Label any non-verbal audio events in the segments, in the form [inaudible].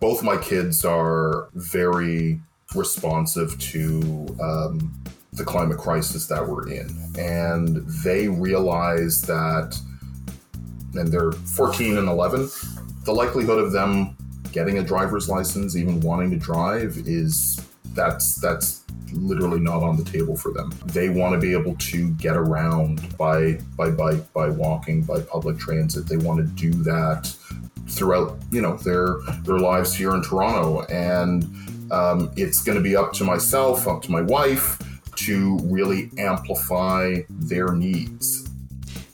both my kids are very responsive to um, the climate crisis that we're in. And they realize that, and they're 14 and 11, the likelihood of them getting a driver's license, even wanting to drive, is that's that's literally not on the table for them. They want to be able to get around by by bike, by walking, by public transit. They want to do that throughout, you know, their their lives here in Toronto. And um, it's going to be up to myself, up to my wife, to really amplify their needs.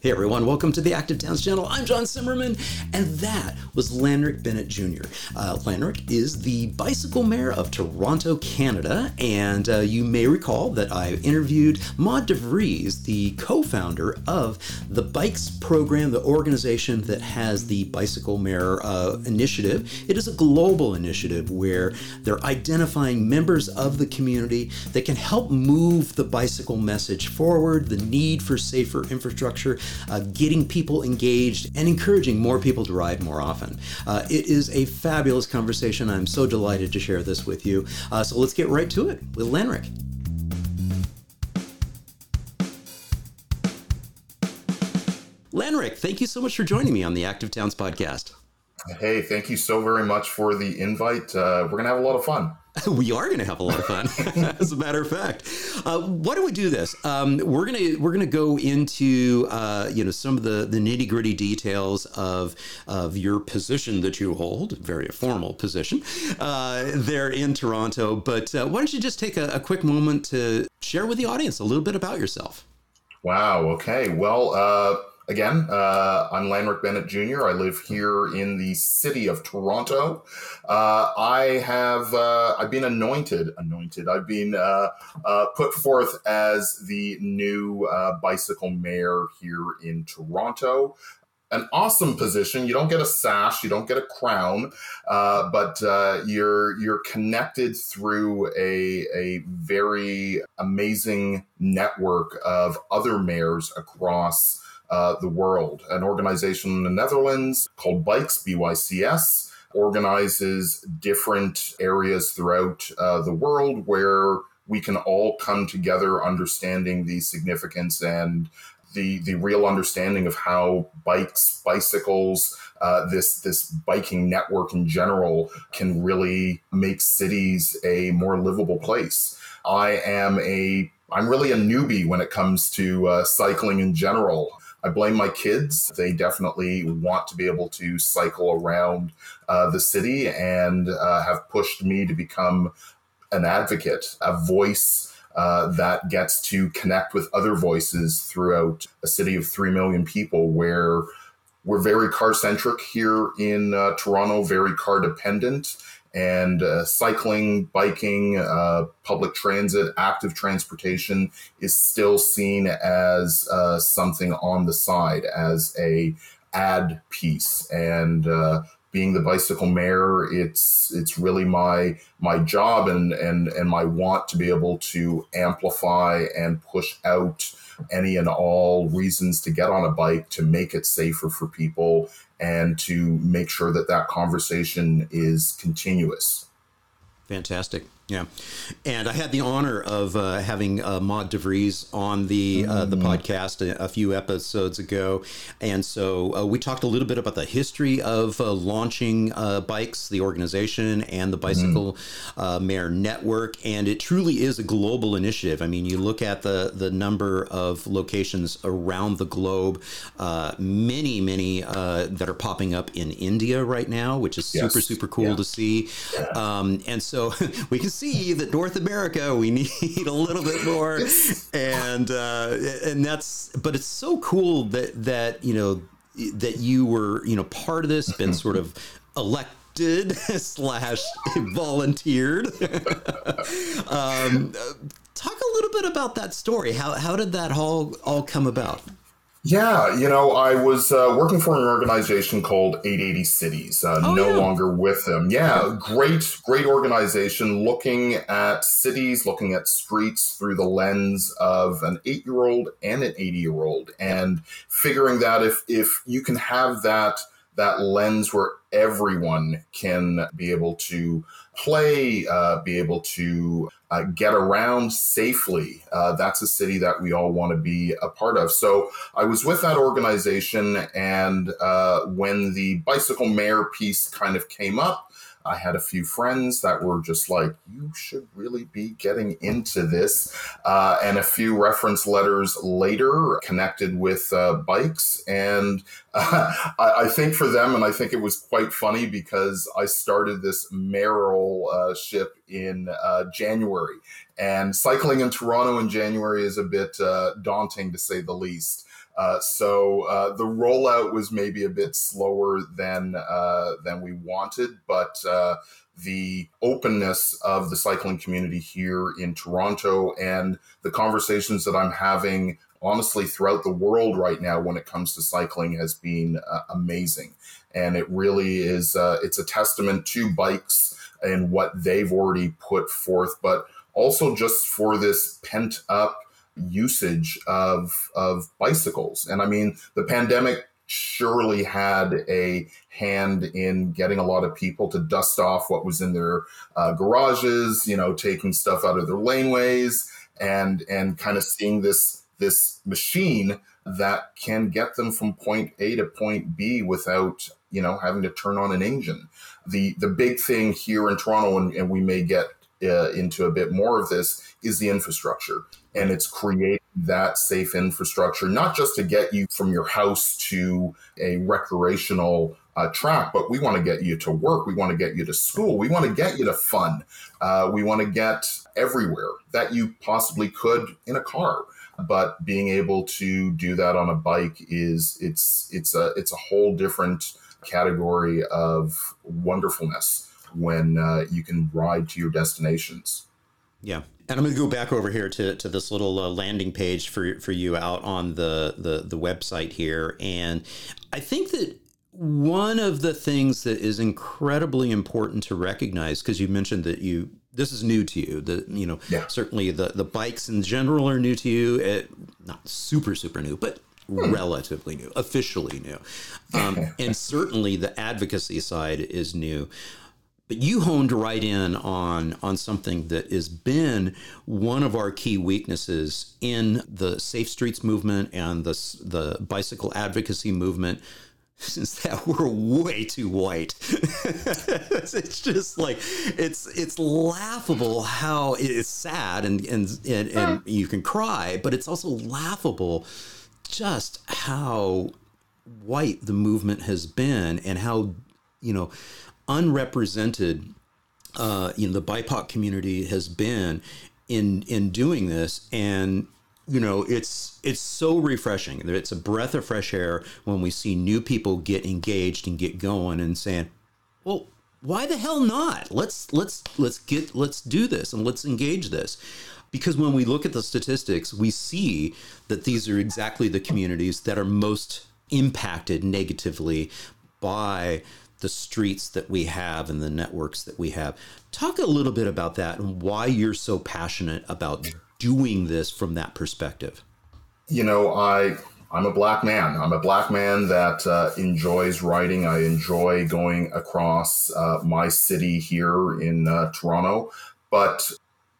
Hey everyone, welcome to the Active Towns channel. I'm John Simmerman, and that was Lanrick Bennett Jr. Uh, Lanrick is the bicycle mayor of Toronto, Canada, and uh, you may recall that I interviewed Maud DeVries, the co founder of the BYCS program, the organization that has the Bicycle Mayor uh, initiative. It is a global initiative where they're identifying members of the community that can help move the bicycle message forward, the need for safer infrastructure uh, getting people engaged, and encouraging more people to ride more often. Uh, it is a fabulous conversation. I'm so delighted to share this with you. Uh, so let's get right to it with Lanrick. Lanrick, thank you so much for joining me on the Active Towns podcast. Hey, thank you so very much for the invite. Uh, we're going to have a lot of fun. [laughs] we are going to have a lot of fun, [laughs] as a matter of fact. Uh, why don't we do this? Um, we're gonna we're gonna go into uh, you know some of the the nitty gritty details of of your position that you hold, very formal position uh, there in Toronto. But uh, why don't you just take a, a quick moment to share with the audience a little bit about yourself? Wow. Okay. Well uh, again, uh, I'm Lanrick Bennett Jr. I live here in the city of Toronto. Uh, I have uh, I've been anointed, anointed. I've been uh, uh, put forth as the new uh, bicycle mayor here in Toronto. An awesome position. You don't get a sash, you don't get a crown, but you're you're connected through a a very amazing network of other mayors across uh, the world. An organization in the Netherlands called Bikes, BYCS, organizes different areas throughout uh, the world where we can all come together understanding the significance and the the real understanding of how bikes, bicycles, uh, this this biking network in general can really make cities a more livable place. I am a I'm really a newbie when it comes to uh, cycling in general. I blame my kids. They definitely want to be able to cycle around uh, the city and uh, have pushed me to become an advocate, a voice. Uh, that gets to connect with other voices throughout a city of 3 million people where we're very car centric here in uh, Toronto, very car dependent and uh, cycling, biking, uh, public transit, active transportation is still seen as uh, something on the side, as a ad piece. And uh, being the bicycle mayor, it's it's really my my job and and and my want to be able to amplify and push out any and all reasons to get on a bike to make it safer for people and to make sure that that conversation is continuous. Fantastic. Yeah, and I had the honor of uh, having uh, Maud DeVries on the uh, the mm-hmm. podcast a, a, few episodes ago, and so uh, we talked a little bit about the history of uh, launching uh, BYCS, the organization, and the Bicycle mm-hmm. Mayor Network, and it truly is a global initiative. I mean, you look at the the number of locations around the globe, many many that are popping up in India right now, which is yes. super super cool yeah. to see, um, and so [laughs] we can see that North America we [laughs] need a little bit more, and uh, and that's but it's so cool that that you know that you were you know part of this, been sort of elected [laughs] slash volunteered. [laughs] um, talk a little bit about that story. How how did that all all come about? Yeah, you know, I was uh, working for an organization called 8 80 Cities, uh, oh, no yeah. longer with them. Yeah, great, great organization looking at cities, looking at streets through the lens of an eight year old and an 80 year old, and figuring that if, if you can have that, that lens where everyone can be able to play, uh, be able to uh, get around safely. Uh, that's a city that we all want to be a part of. So I was with that organization, and uh, when the bicycle mayor piece kind of came up, I had a few friends that were just like, you should really be getting into this. Uh, and a few reference letters later connected with uh, BYCS. And uh, [laughs] I, I, think for them, and I think it was quite funny because I started this mayoral uh, ship in uh, January. And cycling in Toronto in January is a bit uh, daunting to say the least. Uh, so uh, the rollout was maybe a bit slower than uh, than we wanted, but uh, the openness of the cycling community here in Toronto and the conversations that I'm having honestly throughout the world right now when it comes to cycling has been uh, amazing. And it really is it's a testament to bikes and what they've already put forth but also just for this pent up usage of of bicycles. And I mean, the pandemic surely had a hand in getting a lot of people to dust off what was in their uh, garages, you know, taking stuff out of their laneways, and and kind of seeing this this machine that can get them from point A to point B without you know having to turn on an engine. The the big thing here in Toronto, and, and we may get uh, into a bit more of this, is the infrastructure and it's creating that safe infrastructure, not just to get you from your house to a recreational uh, track, but we want to get you to work. We want to get you to school. We want to get you to fun. Uh, we want to get everywhere that you possibly could in a car. But being able to do that on a bike is it's it's a it's a whole different category of wonderfulness when uh, you can ride to your destinations. Yeah, and I'm going to go back over here to, to this little uh, landing page for for you out on the, the the website here, and I think that one of the things that is incredibly important to recognize because you mentioned that you this is new to you the you know yeah. certainly the the bikes in general are new to you it, not super super new but hmm. relatively new officially new um, [laughs] and certainly the advocacy side is new but you honed right in on on something that has been one of our key weaknesses in the safe streets movement and the the bicycle advocacy movement [laughs] is that we're way too white. [laughs] it's just like it's it's laughable how it's sad and and and, and you can cry, but it's also laughable just how white the movement has been and how you know unrepresented uh, you know the BIPOC community has been in in doing this. And you know it's it's so refreshing it's a breath of fresh air when we see new people get engaged and get going and saying well why the hell not? Let's let's let's get let's do this and let's engage this. Because when we look at the statistics we see that these are exactly the communities that are most impacted negatively by the streets that we have and the networks that we have. Talk a little bit about that and why you're so passionate about doing this from that perspective. You know, I I'm a black man. I'm a black man that uh, enjoys writing. I enjoy going across uh, my city here in uh, Toronto, but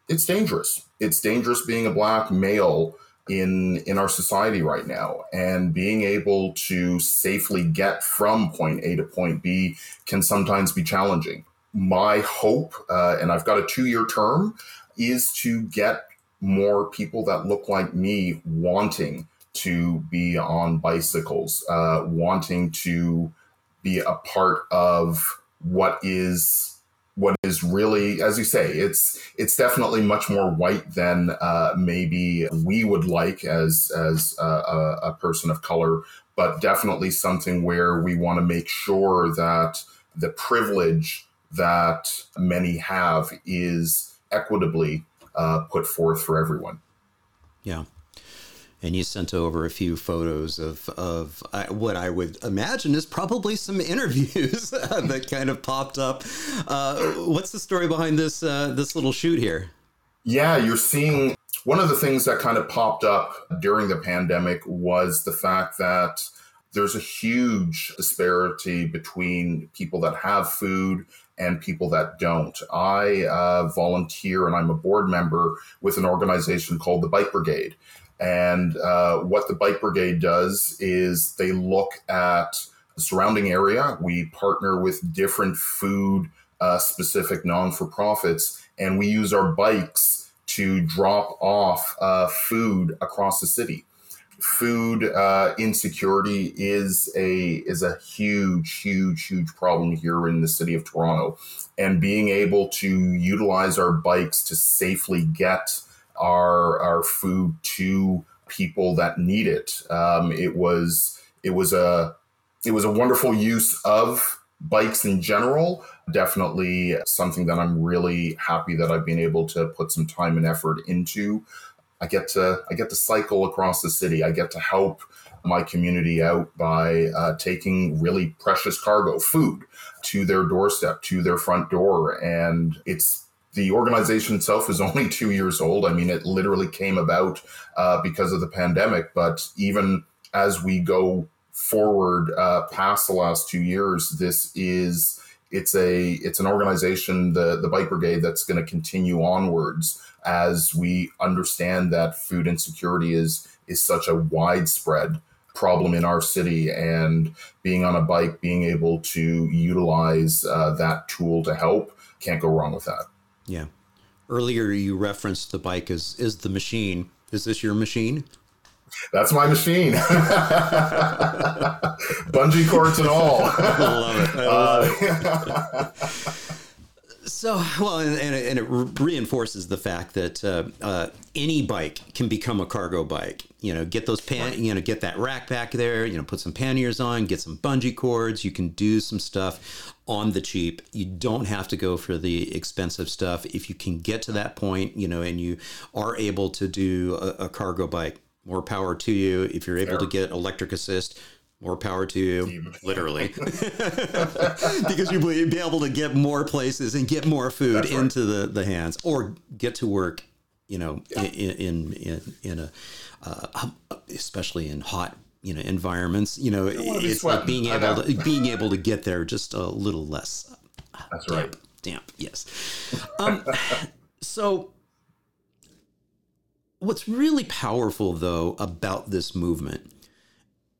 it's dangerous. It's dangerous being a black male in in our society right now. And being able to safely get from point a to point b can sometimes be challenging. My hope uh, and i've got a two year term is to get more people that look like me wanting to be on bicycles uh, wanting to be a part of what is what is really, as you say, it's it's definitely much more white than uh, maybe we would like as as a, a person of color, but definitely something where we want to make sure that the privilege that many have is equitably uh, put forth for everyone. Yeah and you sent over a few photos of of uh, what I would imagine is probably some interviews [laughs] that kind of popped up. Uh, what's the story behind this uh, this little shoot here? Yeah, you're seeing one of the things that kind of popped up during the pandemic was the fact that there's a huge disparity between people that have food and people that don't. I uh, volunteer and I'm a board member with an organization called the Bike Brigade. And uh, what the Bike Brigade does is they look at the surrounding area. We partner with different food uh, specific non for profits, and we use our bikes to drop off uh, food across the city food uh, insecurity is a is a huge, huge, huge problem here in the city of Toronto, and being able to utilize our bikes to safely get our our food to people that need it. Um, it was it was a it was a wonderful use of bikes in general. Definitely something that I'm really happy that I've been able to put some time and effort into. I get to I get to cycle across the city. I get to help my community out by uh, taking really precious cargo, food, to their doorstep, to their front door, and it's the organization itself is [laughs] only two years old. I mean, it literally came about uh, because of the pandemic. But even as we go forward uh, past the last two years, this is it's a it's an organization, the the Bike Brigade, that's going to continue onwards as we understand that food insecurity is is such a widespread problem in our city and being on a bike being able to utilize uh, that tool to help can't go wrong with that yeah earlier you referenced the bike as is the machine is this your machine that's my machine. [laughs] Bungee cords and all. I love it. I love uh, it. [laughs] So, [laughs] well, and, and, it, and, it, reinforces the fact that uh, uh, any bike can become a cargo bike. You know, get those pan, you know, get that rack back there. You know, put some panniers on, get some bungee cords. You can do some stuff on the cheap. You don't have to go for the expensive stuff. If you can get to that point, you know, and you are able to do a, a cargo bike, more power to you. If you're able Fair. to get electric assist, more power to you, literally, [laughs] [laughs] because you'll be able to get more places and get more food right. into the, the hands, or get to work, you know, yeah. in, in in in a, uh, especially in hot you know environments. You know, it's like being able to being able to get there just a little less. That's damp, right. Damp. Yes. Um, [laughs] so. What's really powerful, though, about this movement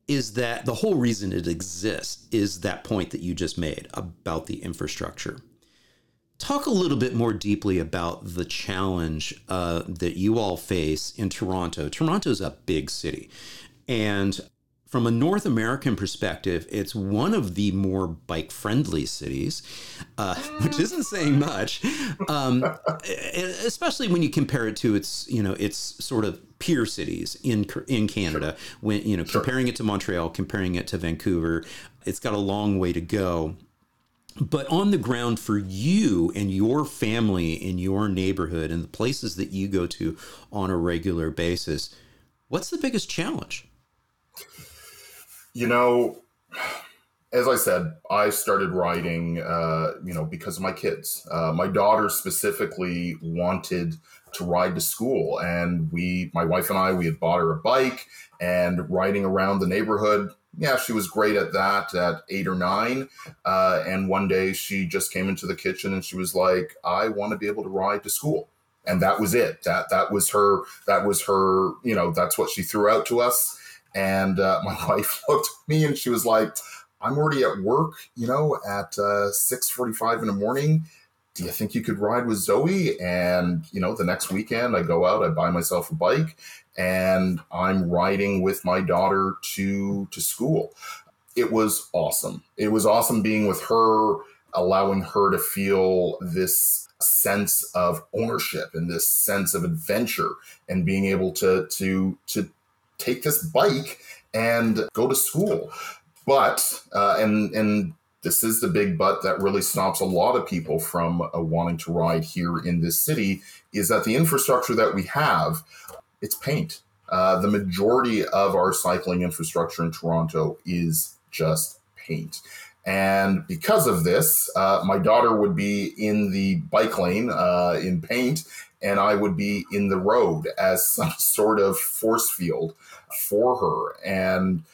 is that the whole reason it exists is that point that you just made about the infrastructure. Talk a little bit more deeply about the challenge uh, that you all face in Toronto. Toronto is a big city. And from a North American perspective, it's one of the more bike friendly cities, uh, [laughs] which isn't saying much, um, especially when you compare it to its, you know, its sort of peer cities in in Canada. Sure. When you know, sure. comparing it to Montreal, comparing it to Vancouver, it's got a long way to go. But on the ground for you and your family in your neighborhood and the places that you go to on a regular basis, what's the biggest challenge? You know, as I said, I started writing, uh, you know, because of my kids. Uh, my daughter specifically wanted to ride to school, and we, my wife and I, we had bought her a bike and riding around the neighborhood. Yeah, she was great at that at eight or nine. Uh, and one day she just came into the kitchen and she was like, "I want to be able to ride to school." And that was it. That that was her. That was her. You know, that's what she threw out to us and uh, my [laughs] wife looked at me and she was like, I'm already at work, you know, at uh, 6.45 in the morning. Do you think you could ride with Zoe? And, you know, the next weekend I go out, I buy myself a bike and I'm riding with my daughter to, to school. It was awesome. It was awesome being with her, allowing her to feel this sense of ownership and this sense of adventure and being able to, to, to take this bike and go to school. But, uh, and, and, this is the big but that really stops a lot of people from uh, wanting to ride here in this city is that the infrastructure that we have it's paint uh, the majority of our cycling infrastructure in toronto is just paint and because of this uh, my daughter would be in the bike lane uh, in paint and I would be in the road as [laughs] some sort of force field for her. And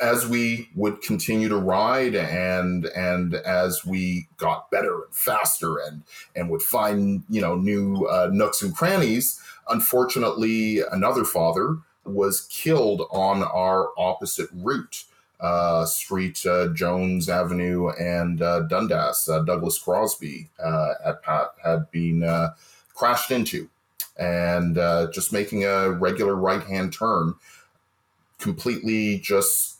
as we would continue to ride and and as we got better and faster and and would find you know new uh, nooks and crannies unfortunately another father was killed on our opposite route uh, street uh, jones avenue and uh, dundas uh, douglas crosby uh, pat had been crashed into and uh, just making a regular right hand turn completely just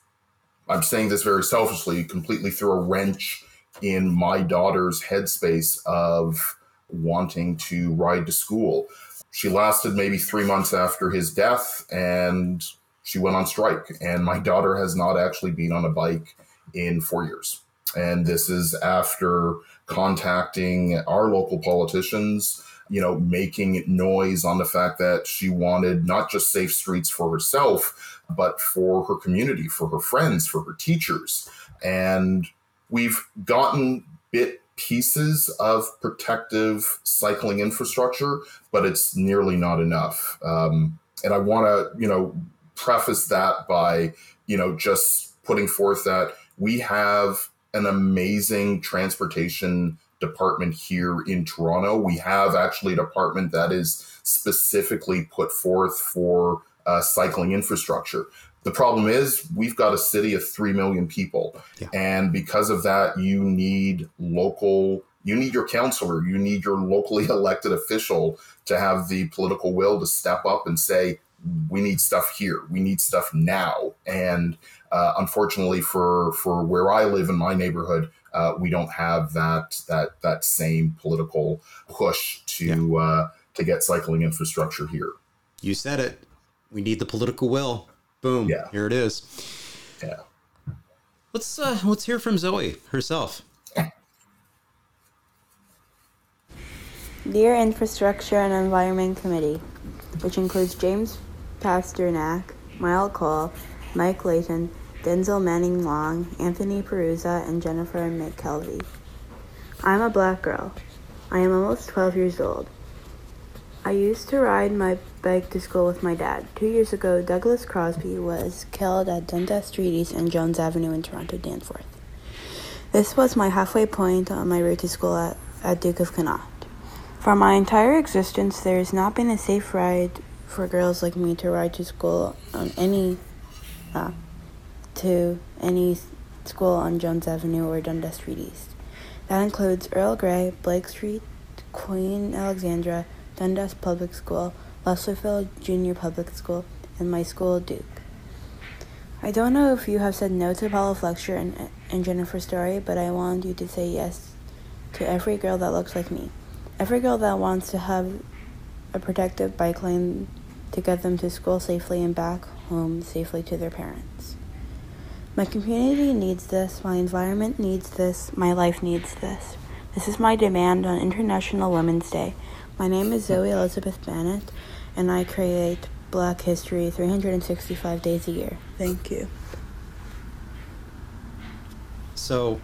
I'm saying this very selfishly, completely threw a wrench in my daughter's headspace of wanting to ride to school. She lasted maybe three months after his death and she went on strike. And my daughter has not actually been on a bike in four years. And this is after contacting our local politicians, you know, making noise on the fact that she wanted not just safe streets for herself, but for her community, for her friends, for her teachers. And we've gotten bit pieces of protective cycling infrastructure, but it's nearly not enough. Um, and I want to, you know, preface that by, you know, just putting forth that we have an amazing transportation department here in Toronto. We have actually a department that is specifically put forth for uh, cycling infrastructure. The problem is, we've got a city of 3 million people. Yeah. And because of that, you need local, you need your councillor, you need your locally [laughs] elected official to have the political will to step up and say, we need stuff here. We need stuff now. And uh, unfortunately, for for where I live in my neighborhood, uh, we don't have that that that same political push to yeah. uh, to get cycling infrastructure here. You said it. We need the political will. Boom. Yeah. Here it is. Yeah. Let's uh let's hear from Zoe herself. Dear Infrastructure and Environment Committee, which includes James Pasternak, Mike Colle, Mike Layton, Denzil Minnan-Wong, Anthony Perruzza, and Jennifer McKelvie. I'm a black girl. I am almost 12 years old. I used to ride my bike to school with my dad. Two years ago, Douglas Crosby was killed at Dundas Street East and Jones Avenue in Toronto, Danforth. This was my halfway point on my route to school at, at Duke of Connaught. For my entire existence, there has not been a safe ride for girls like me to ride to school on any, uh, to any school on Jones Avenue or Dundas Street East. That includes Earl Grey, Blake Street, Queen Alexandra, Dundas Public School, Leslieville Junior Public School, and my school, Duke. I don't know if you have said no to Paula Fletcher and, and Jennifer Story, but I want you to say yes to every girl that looks like me. Every girl that wants to have a protective bike lane to get them to school safely and back home safely to their parents. My community needs this, my environment needs this, my life needs this. This is my demand on International Women's Day. My name is Zoe Elizabeth Bennett, and I create Black History 365 days a year. Thank you. So,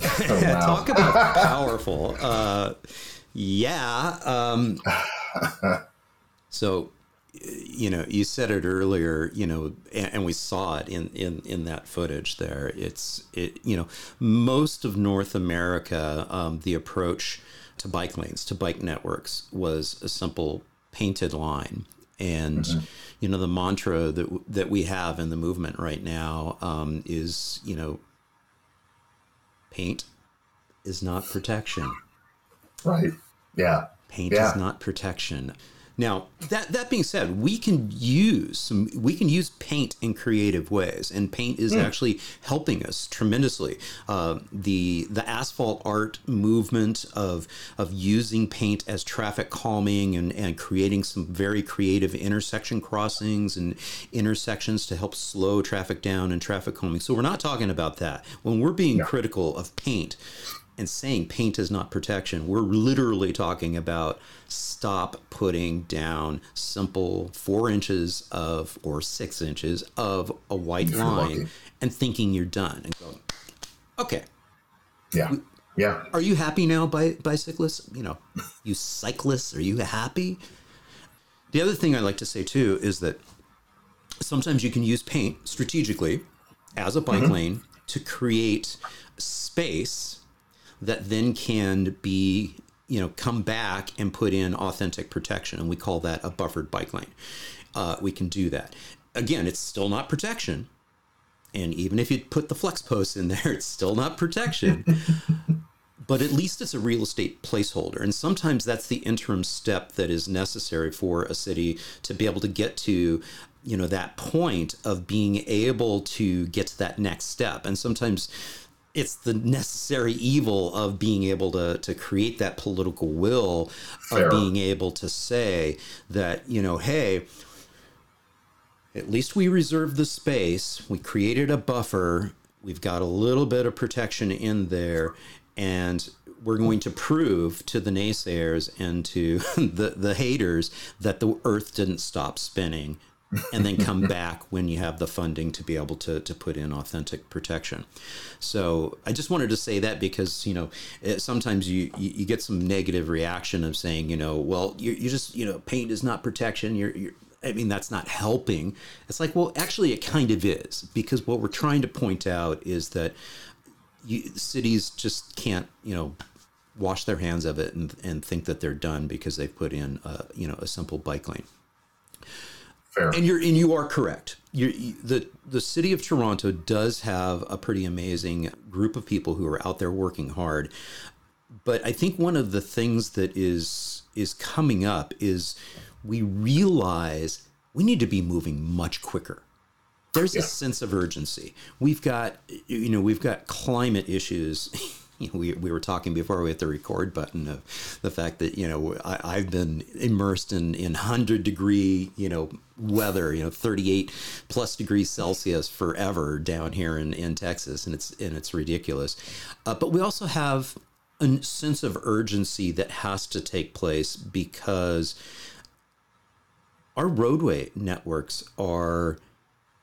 oh, [laughs] wow. talk about powerful. Uh, yeah. Um, [laughs] so, you know, you said it earlier, you know, and, and, we saw it in, in, in that footage there. It's, it, you know, most of North America, um, the approach to bike lanes, to bike networks, was a simple painted line. And mm-hmm. you know the mantra that that we have in the movement right now um, is you know paint is not protection. Right. Yeah. Paint yeah. is not protection. Now, that that being said, we can use some we can use paint in creative ways, and paint is mm. actually helping us tremendously. Uh, the the asphalt art movement of of using paint as traffic calming and, and creating some very creative intersection crossings and intersections to help slow traffic down and traffic calming. So we're not talking about that. When we're being critical of paint, and saying paint is not protection. We're literally talking about stop putting down simple four inches of or six inches of a white line and thinking you're done and going, okay. Yeah. Yeah. Are you happy now, bi- bicyclists? You know, you cyclists, are you happy? The other thing I like to say too is that sometimes you can use paint strategically as a bike mm-hmm. lane to create space that then can be you know come back and put in authentic protection and we call that a buffered bike lane. Uh, we can do that. Again it's still not protection and even if you put the flex posts in there [laughs] it's still not protection. But at least it's a real estate placeholder and sometimes that's the interim step that is necessary for a city to be able to get to you know that point of being able to get to that next step. And sometimes it's the necessary evil of being able to to create that political will Fair. of being able to say that you know hey at least we reserved the space we created a buffer we've got a little bit of protection in there and we're going to prove to the naysayers and to [laughs] the, the haters that the earth didn't stop spinning and then come [laughs] back when you have the funding to be able to, to put in authentic protection. So I just wanted to say that because, you know, it, sometimes you, you, you, get some negative reaction of saying, you know, well, you, you just, you know, paint is not protection. You're, you're, I mean, that's not helping. It's like, well, actually, it kind of is because what we're trying to point out is that you, cities just can't, you know, wash their hands of it and, and think that they're done because they've put in, a, you know, a simple bike lane. Fair. And you're and you are correct. You're, the the city of Toronto does have a pretty amazing group of people who are out there working hard. But I think one of the things that is is coming up is we realize we need to be moving much quicker. There's yeah. a sense of urgency. We've got you know we've got climate issues [laughs] you [laughs] know, we, we were talking before we hit the record button of the fact that, you know, I, have been immersed in, in 100 degree, you know, weather, you know, 38 plus degrees Celsius forever down here in, in Texas. And it's, and it's ridiculous. Uh, but we also have a sense of urgency that has to take place because our roadway networks are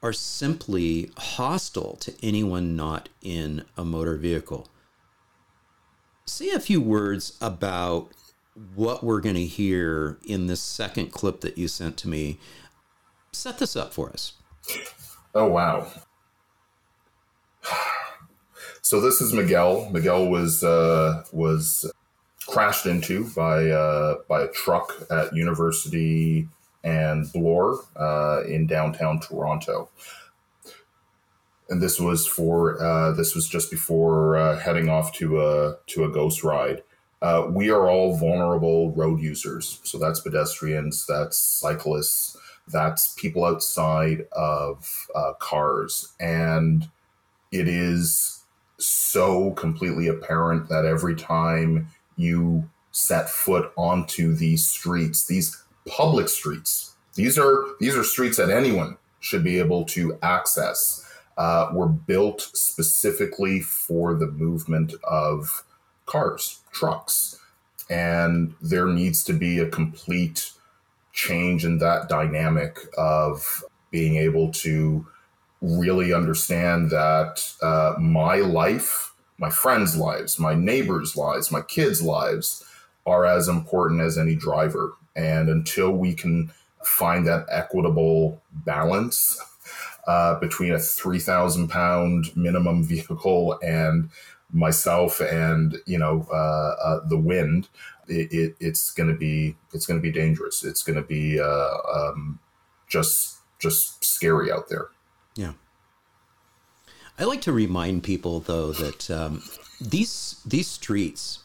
are simply hostile to anyone not in a motor vehicle say a few words about what we're going to hear in this second clip that you sent to me. Set this up for us. Oh, wow. So this is Miguel. Miguel was uh, was crashed into by uh, by a truck at University and Bloor uh, in downtown Toronto and this was for uh, this was just before uh, heading off to a to a ghost ride. Uh, we are all vulnerable road users, so that's pedestrians, that's cyclists, that's people outside of uh, cars, and it is so completely apparent that every time you set foot onto these streets, these public streets, these are these are streets that anyone should be able to access uh, were built specifically for the movement of cars, trucks. And there needs to be a complete change in that dynamic of being able to really understand that uh, my life, my friends' lives, my neighbors' lives, my kids' lives are as important as any driver. And until we can find that equitable balance, uh, between a 3,000 pound minimum vehicle and myself and, you know, uh, uh, the wind, it, it, it's going to be, it's going to be dangerous. It's going to be uh, um, just, just scary out there. Yeah. I like to remind people though that um, these these streets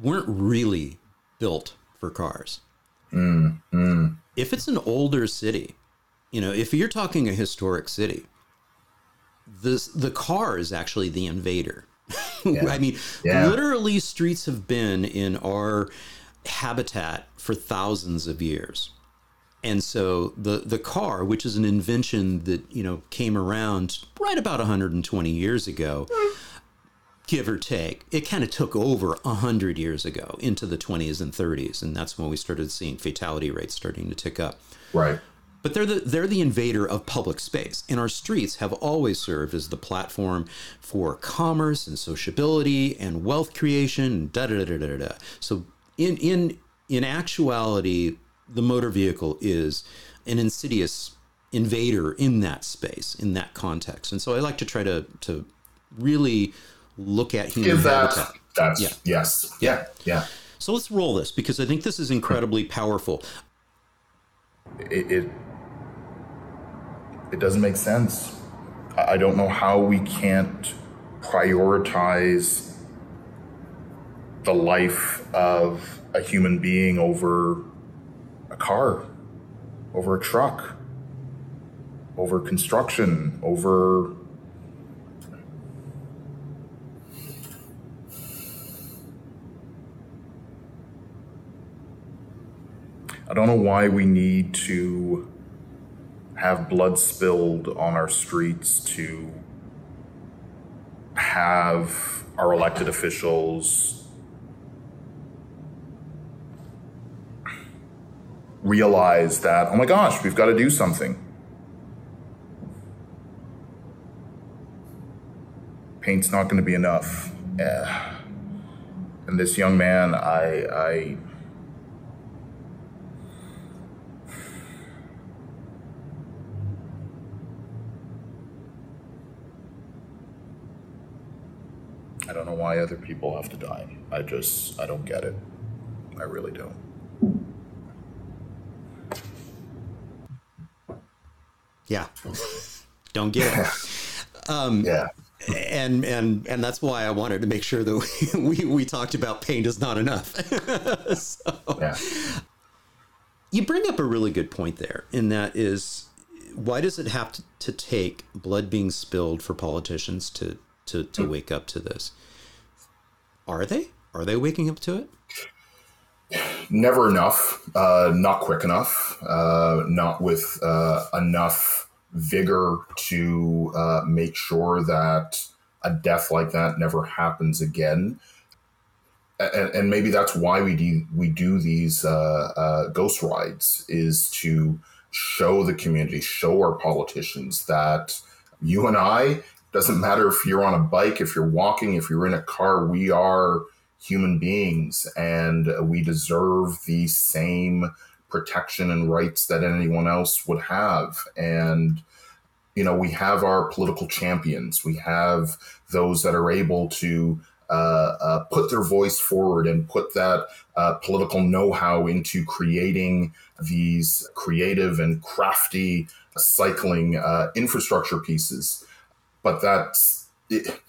weren't really built for cars. Mm, mm. If it's an older city, you know, if you're talking a historic city, this the car is actually the invader. [laughs] Yeah. I mean, yeah. literally, streets have been in our habitat for thousands of years. And so the the car, which is an invention that you know came around right about 120 years ago, mm. give or take, it kind of took over 100 years ago into the 20s and 30s, and that's when we started seeing fatality rates starting to tick up. Right. But they're the they're the invader of public space, and our streets have always served as the platform for commerce and sociability and wealth creation. Da da da da da. So in in in actuality, the motor vehicle is an insidious invader in that space, in that context. And so I like to try to to really look at human Give that. habitat. That's Yeah. yes. Yeah. Yeah. So let's roll this because I think this is incredibly powerful. It, it it doesn't make sense. I I don't know how we can't prioritize the life of a human being over a car, over a truck, over construction, over I don't know why we need to have blood spilled on our streets to have our elected officials realize that, oh my gosh, we've got to do something. Paint's not going to be enough. Eh. And this young man, I, I, I don't know why other people have to die. I just, I don't get it. I really don't. Yeah. Don't get it. [laughs] Um, yeah. and and and that's why I wanted to make sure that we [laughs] we, we talked about pain is not enough. [laughs] so, Yeah. you bring up a really good point there, and that is why does it have to, to take blood being spilled for politicians to to to wake up to this? Are they? Are they waking up to it? Never enough. Uh, not quick enough. Uh, not with uh, enough vigor to uh, make sure that a death like that never happens again. And, and maybe that's why we do we do these uh, uh, ghost rides is to show the community, show our politicians that you and I doesn't matter if you're on a bike, if you're walking, if you're in a car, we are human beings and we deserve the same protection and rights that anyone else would have. And, you know, we have our political champions, we have those that are able to. Uh, uh, put their voice forward and put that uh, political know-how into creating these creative and crafty cycling uh, infrastructure pieces but that's it,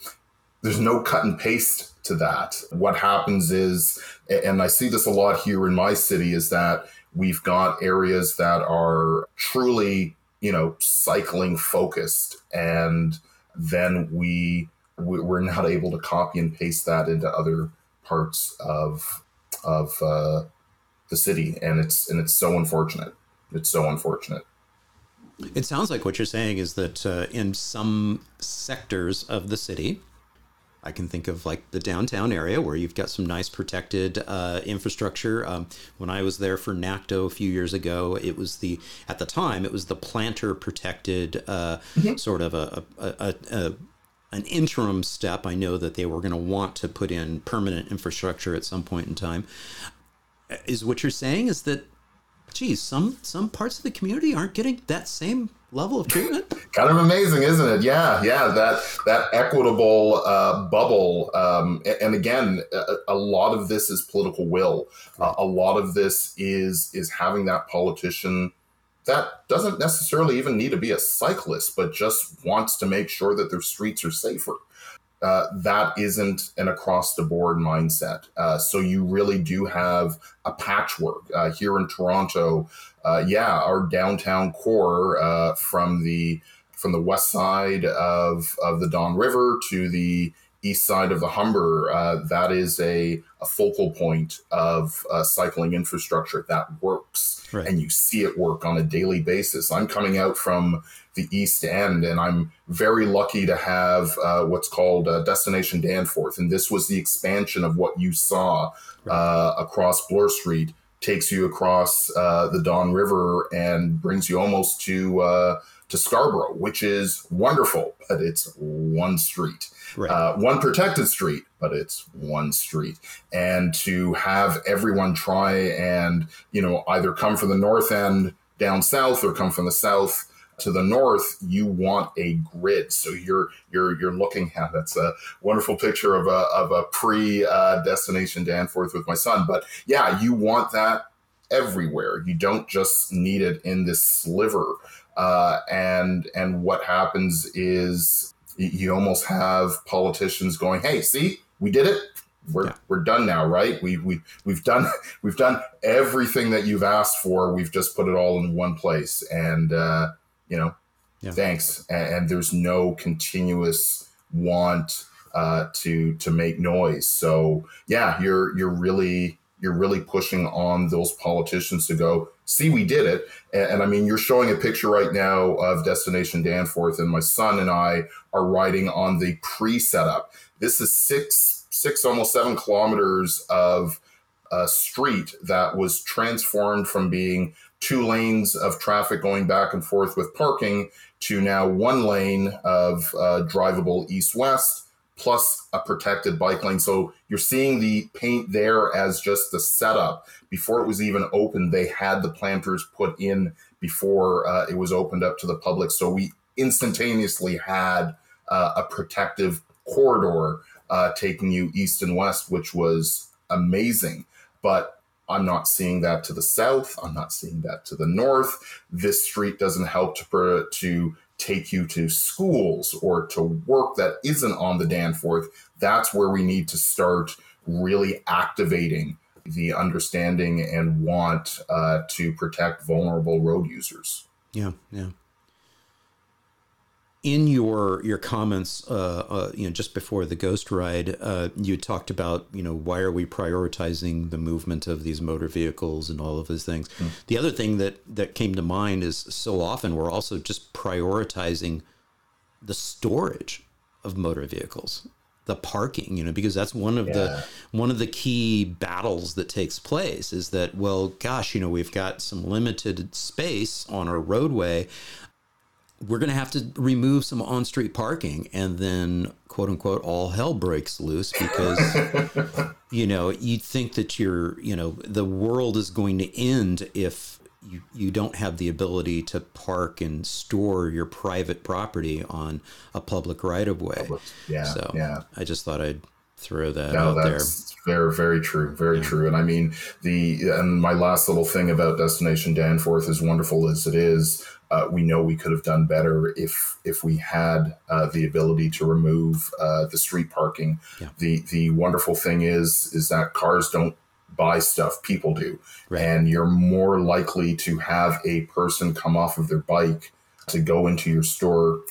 there's no cut and paste to that. What happens is, and I see this a lot here in my city, is that we've got areas that are truly, you know, cycling focused, and then we we're not able to copy and paste that into other parts of of uh, the city, and it's and it's so unfortunate. It's so unfortunate. It sounds like what you're saying is that uh, in some sectors of the city, I can think of like the downtown area where you've got some nice protected uh, infrastructure. Um, when I was there for NACTO a few years ago, it was the at the time it was the planter protected uh, sort of a, a, a, a an interim step. I know that they were going to want to put in permanent infrastructure at some point in time. Is what you're saying is that, geez, some some parts of the community aren't getting that same level of treatment. [laughs] kind of amazing, isn't it? Yeah, yeah. That that equitable uh, bubble, um, and again, a, a lot of this is political will. Uh, a lot of this is is having that politician that doesn't necessarily even need to be a cyclist, but just wants to make sure that their streets are safer. Uh, that isn't an across the board mindset. Uh, so you really do have a patchwork uh, here in Toronto. Uh, yeah, our downtown core uh, from the from the west side of of the Don River to the east side of the Humber. Uh, that is a, a focal point of uh, cycling infrastructure that works, Right. and you see it work on a daily basis. I'm coming out from the East End, and I'm very lucky to have uh, what's called uh, Destination Danforth, and this was the expansion of what you saw uh, across Bloor Street. Takes you across uh, the Don River and brings you almost to uh, to Scarborough, which is wonderful, but it's one street Right. uh, one protected street, but it's one street. And to have everyone try and, you know, either come from the north end down south or come from the south To the north, you want a grid. So you're you're you're looking at that's a wonderful picture of a of a pre uh, destination Danforth with my son. But yeah, you want that everywhere. You don't just need it in this sliver. Uh, and and what happens is you almost have politicians going, "Hey, see, we did it. We're yeah. we're done now, right? We we we've done [laughs] we've done everything that you've asked for. We've just put it all in one place, and uh, you know, yeah. thanks. And, and, there's no continuous want uh, to to make noise. So yeah, you're you're really you're really pushing on those politicians to go see we did it and, and, i mean you're showing a picture right now of destination danforth and my son and i are riding on the pre-setup this is six six almost seven kilometers of a street that was transformed from being two lanes of traffic going back and forth with parking to now one lane of uh, drivable east west plus a protected bike lane. So you're seeing the paint there as just the setup. Before it was even open, they had the planters put in before uh, it was opened up to the public. So we instantaneously had uh, a protective corridor uh, taking you east and west, which was amazing. But I'm not seeing that to the south. I'm not seeing that to the north. This street doesn't help to to take you to schools or to work that isn't on the Danforth, that's where we need to start really activating the understanding and want uh, to protect vulnerable road users. Yeah, yeah in your your comments, uh, uh, you know, just before the ghost ride, uh, you talked about you know why are we prioritizing the movement of these motor vehicles and all of those things. Mm. The other thing that that came to mind is so often we're also just prioritizing the storage of motor vehicles, the parking, you know, because that's one of yeah. the one of the key battles that takes place is that well, gosh, you know, we've got some limited space on our roadway we're going to have to remove some on street parking and then quote unquote all hell breaks loose because [laughs] you know you'd think that you're you know the world is going to end if you, you don't have the ability to park and store your private property on a public right of way. Yeah. So yeah. I just thought I'd throw that no, out that's there. Very, very true. Very yeah. true. And I mean the and my last little thing about Destination Danforth, as wonderful as it is, uh, we know we could have done better if if we had uh, the ability to remove uh, the street parking. Yeah. The the wonderful thing is is that cars don't buy stuff; people do, right. and you're more likely to have a person come off of their bike to go into your store,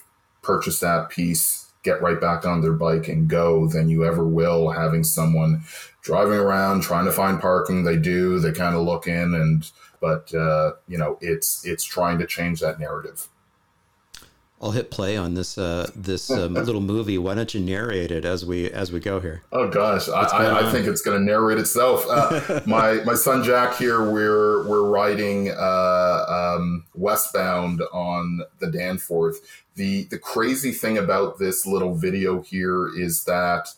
purchase that piece, get right back on their bike and go than you ever will having someone driving around trying to find parking. They do. They kind of look in and but uh, you know it's it's trying to change that narrative. I'll hit play on this uh, this um, [laughs] little movie. Why don't you narrate it as we as we go here? Oh gosh, I, I, I, think it's going to narrate itself. Uh, [laughs] my my son Jack here. We're we're riding uh, um, westbound on the Danforth. The the crazy thing about this little video here is that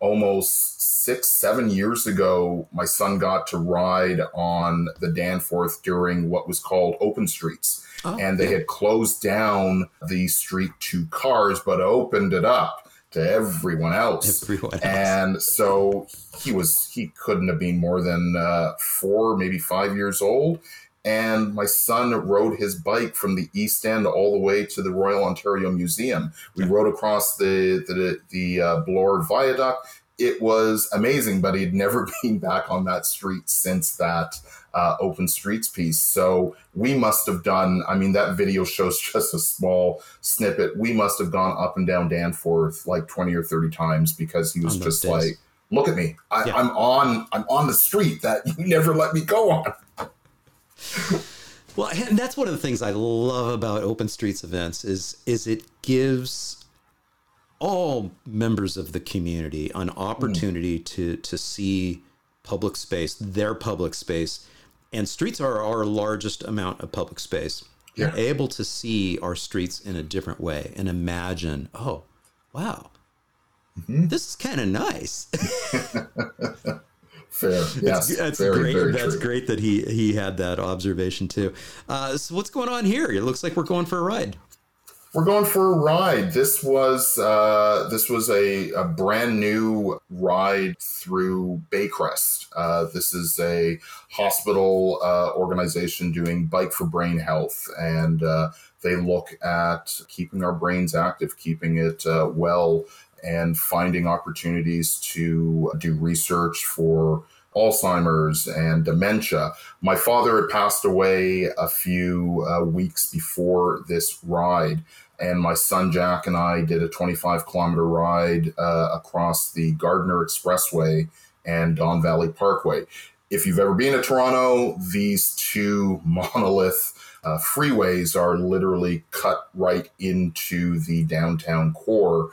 almost six, seven years ago, my son got to ride on the Danforth during what was called open streets. Oh, and they yeah. had closed down the street to cars, but opened it up to everyone else. Everyone else. And so he was, he couldn't have been more than uh, four, maybe five years old and my son rode his bike from the East End all the way to the Royal Ontario Museum. We rode across the the, the uh, Bloor Viaduct. It was amazing, but he'd never [laughs] been back on that street since that uh, open streets piece. So we must have done. I mean, that video shows [laughs] just a small snippet. We must have gone up and down Danforth like twenty or thirty times because he was just days. like, "Look at me! I, yeah. I'm on. I'm on the street that [laughs] you never let me go on." Well, and that's one of the things I love about Open Streets events is is it gives all members of the community an opportunity mm. to to see public space, their public space, and streets are our largest amount of public space. Yeah. You're able to see our streets in a different way and imagine, oh, wow, mm-hmm. this is kind of nice. [laughs] Fair. Yes. that's very, great. very that's true. great that he he had that observation too. Uh, so what's going on here? It looks like we're going for a ride. We're going for a ride. This was uh, this was a, a brand new ride through Baycrest. Uh, this is a hospital uh, organization doing Bike for Brain Health, and uh, they look at keeping our brains active, keeping it uh, well, and finding opportunities to do research for Alzheimer's and dementia. My father had passed away a few uh, weeks before this ride, and my son Jack and I did a 25 kilometer ride uh, across the Gardiner Expressway and Don Valley Parkway. If you've ever been to Toronto, these two monolith uh, freeways are literally cut right into the downtown core.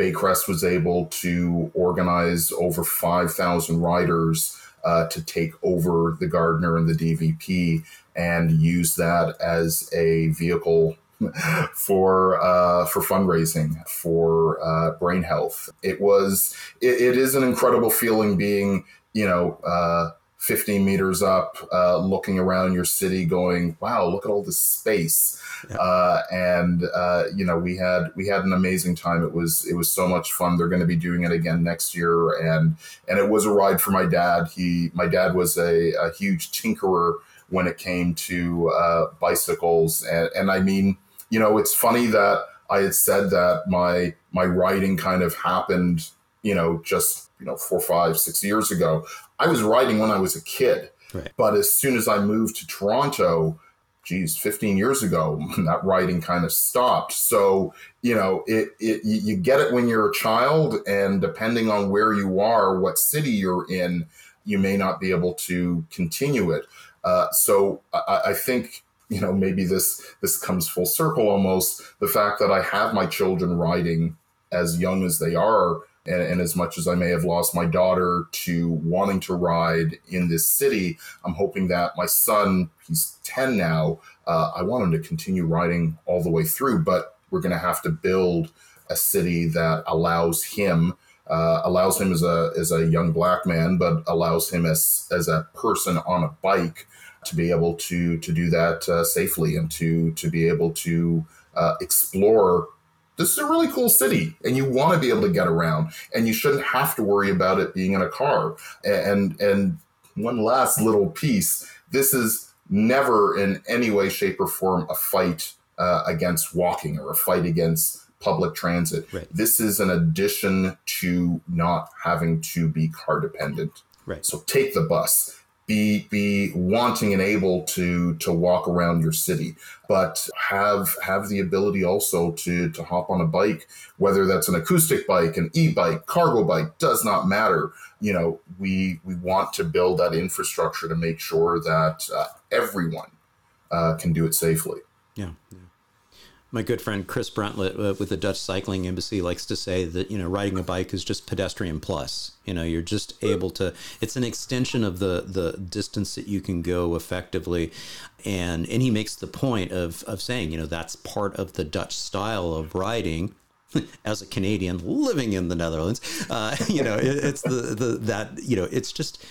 Baycrest was able to organize over 5,000 riders uh, to take over the Gardiner and the DVP and use that as a vehicle [laughs] for uh, for fundraising for uh, brain health. It was it, it is an incredible feeling being you know uh, 15 meters up, uh, looking around your city, going, "Wow, look at all this space." Yeah. Uh, and uh, you know, we had we had an amazing time. It was it was so much fun. They're going to be doing it again next year, and and it was a ride for my dad. He my dad was a, a huge tinkerer when it came to uh, bicycles, and, and I mean, you know, it's funny that I had said that my my riding kind of happened, you know, just you know four, five, six years ago. I was writing when I was a kid, Right. but as soon as I moved to Toronto, geez, 15 years ago, [laughs] that writing kind of stopped. So, you know, it, it you get it when you're a child, and depending on where you are, what city you're in, you may not be able to continue it. Uh, so I, I think you know maybe this this comes full circle almost the fact that I have my children riding as young as they are and, and as much as I may have lost my daughter to wanting to ride in this city, I'm hoping that my son, he's 10 now, uh, I want him to continue riding all the way through. But we're going to have to build a city that allows him, uh, allows him as a as a young black man, but allows him as as a person on a bike to be able to to do that uh, safely and to to be able to uh, explore this is a really cool city and you want to be able to get around and you shouldn't have to worry about it being in a car and and one last little piece this is never in any way shape or form a fight uh, against walking or a fight against public transit Right. this is an addition to not having to be car dependent Right. so take the bus be be wanting and able to to walk around your city but have have the ability also to to hop on a bike whether that's an acoustic bike an e-bike cargo bike does not matter you know we we want to build that infrastructure to make sure that uh, everyone uh, can do it safely Yeah. yeah. My good friend Chris Bruntlett uh, with the Dutch Cycling Embassy likes to say that you know riding a bike is just pedestrian plus. You know, you're just able to. It's an extension of the the distance that you can go effectively, and and he makes the point of of saying you know that's part of the Dutch style of riding. [laughs] As a Canadian living in the Netherlands, uh, [laughs] you know it, it's the the that you know it's just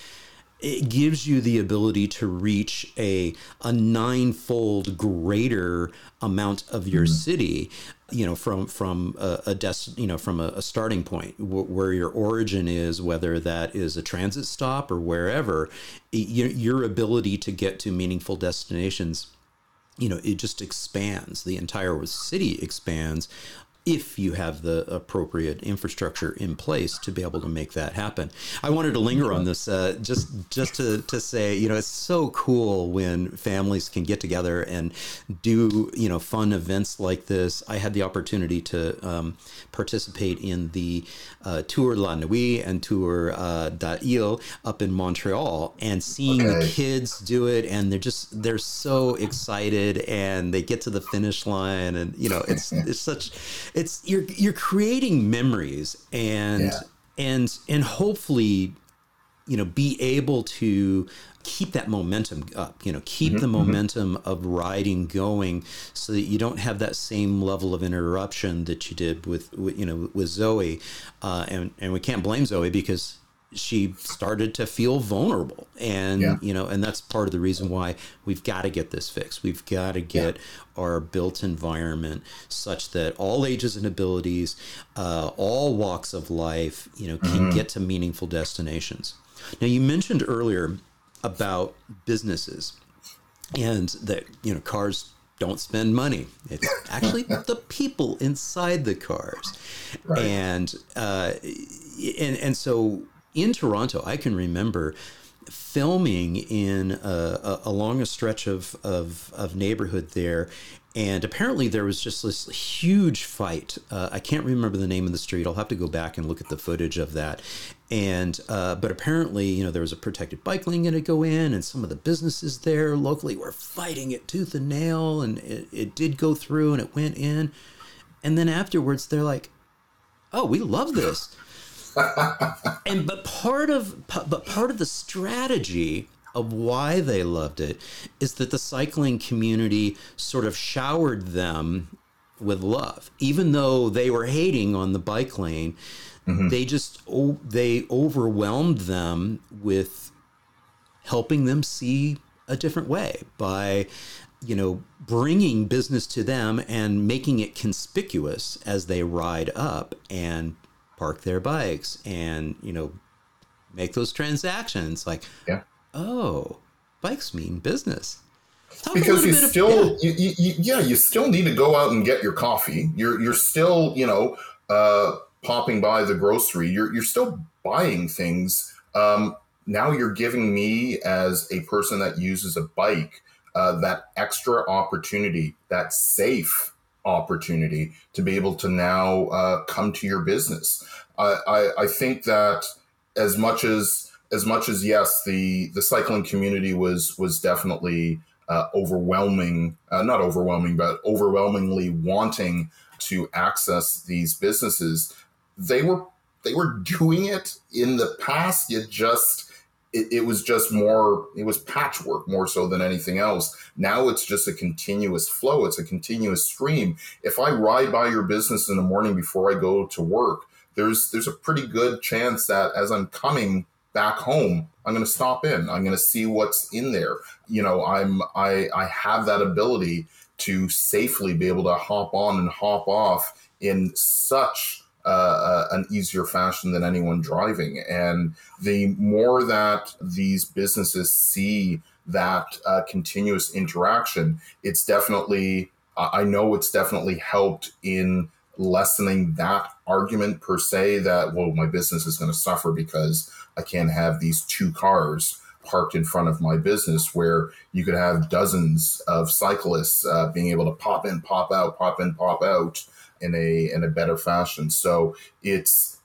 it gives you the ability to reach a a ninefold greater amount of your mm-hmm. city you know from from a, a des- you know from a, a starting point where your origin is whether that is a transit stop or wherever your, your ability to get to meaningful destinations you know it just expands. The entire city expands if you have the appropriate infrastructure in place to be able to make that happen. I wanted to linger on this uh, just just to, to say, you know, it's so cool when families can get together and do, you know, fun events like this. I had the opportunity to um, participate in the uh, Tour La Nuit and Tour uh, d'Ile up in Montreal and seeing the kids do it and they're just they're so excited and they get to the finish line and you know it's it's such it's you're you're creating memories and Yeah. and and hopefully you know be able to keep that momentum up you know keep the momentum of riding going so that you don't have that same level of interruption that you did with, with you know with zoe. Uh, and and we can't blame zoe because she started to feel vulnerable and yeah. you know and that's part of the reason why we've got to get this fixed we've got to get yeah. our built environment such that all ages and abilities uh, all walks of life you know can mm-hmm. get to meaningful destinations now you mentioned earlier about businesses and that you know cars don't spend money. It's [laughs] actually the people inside the cars, right. and uh, and and so in Toronto, I can remember filming in a, along a stretch of, of, of neighborhood there and apparently there was just this huge fight. Uh, I can't remember the name of the street. I'll have to go back and look at the footage of that. And uh, but apparently, you know, there was a protected bike lane going to go in, and some of the businesses there locally were fighting it tooth and nail, and it, it did go through, and it went in. And then afterwards, they're like, "Oh, we love this." And but part of but part of the strategy of why they loved it is that the cycling community sort of showered them with love even though they were hating on the bike lane mm-hmm. they just they overwhelmed them with helping them see a different way by you know bringing business to them and making it conspicuous as they ride up and park their bikes and you know make those transactions like yeah oh, bikes mean business. Talk because you still, of, yeah. You, you, yeah, you still need to go out and get your coffee. You're, you're still, you know, uh, popping by the grocery. You're, you're still buying things. Um, now you're giving me as a person that uses a bike uh, that extra opportunity, that safe opportunity to be able to now uh, come to your business. I, I, I think that as much as as much as yes, the the cycling community was was definitely uh, overwhelming, uh, not overwhelming, but overwhelmingly wanting to access these businesses. They were they were doing it in the past. You just it, it was just more it was patchwork more so than anything else. Now it's just a continuous flow. It's a continuous stream. If I ride by your business in the morning before I go to work, there's there's a pretty good chance that as I'm coming back home i'm going to stop in i'm going to see what's in there you know i'm i i have that ability to safely be able to hop on and hop off in such uh, uh, an easier fashion than anyone driving. And the more that these businesses see that uh, continuous interaction it's definitely i know it's definitely helped in lessening that argument per se that well my business is going to suffer because I can't have these two cars parked in front of my business where you could have dozens of cyclists uh, being able to pop in, pop out, pop in, pop out in a in a better fashion. So it's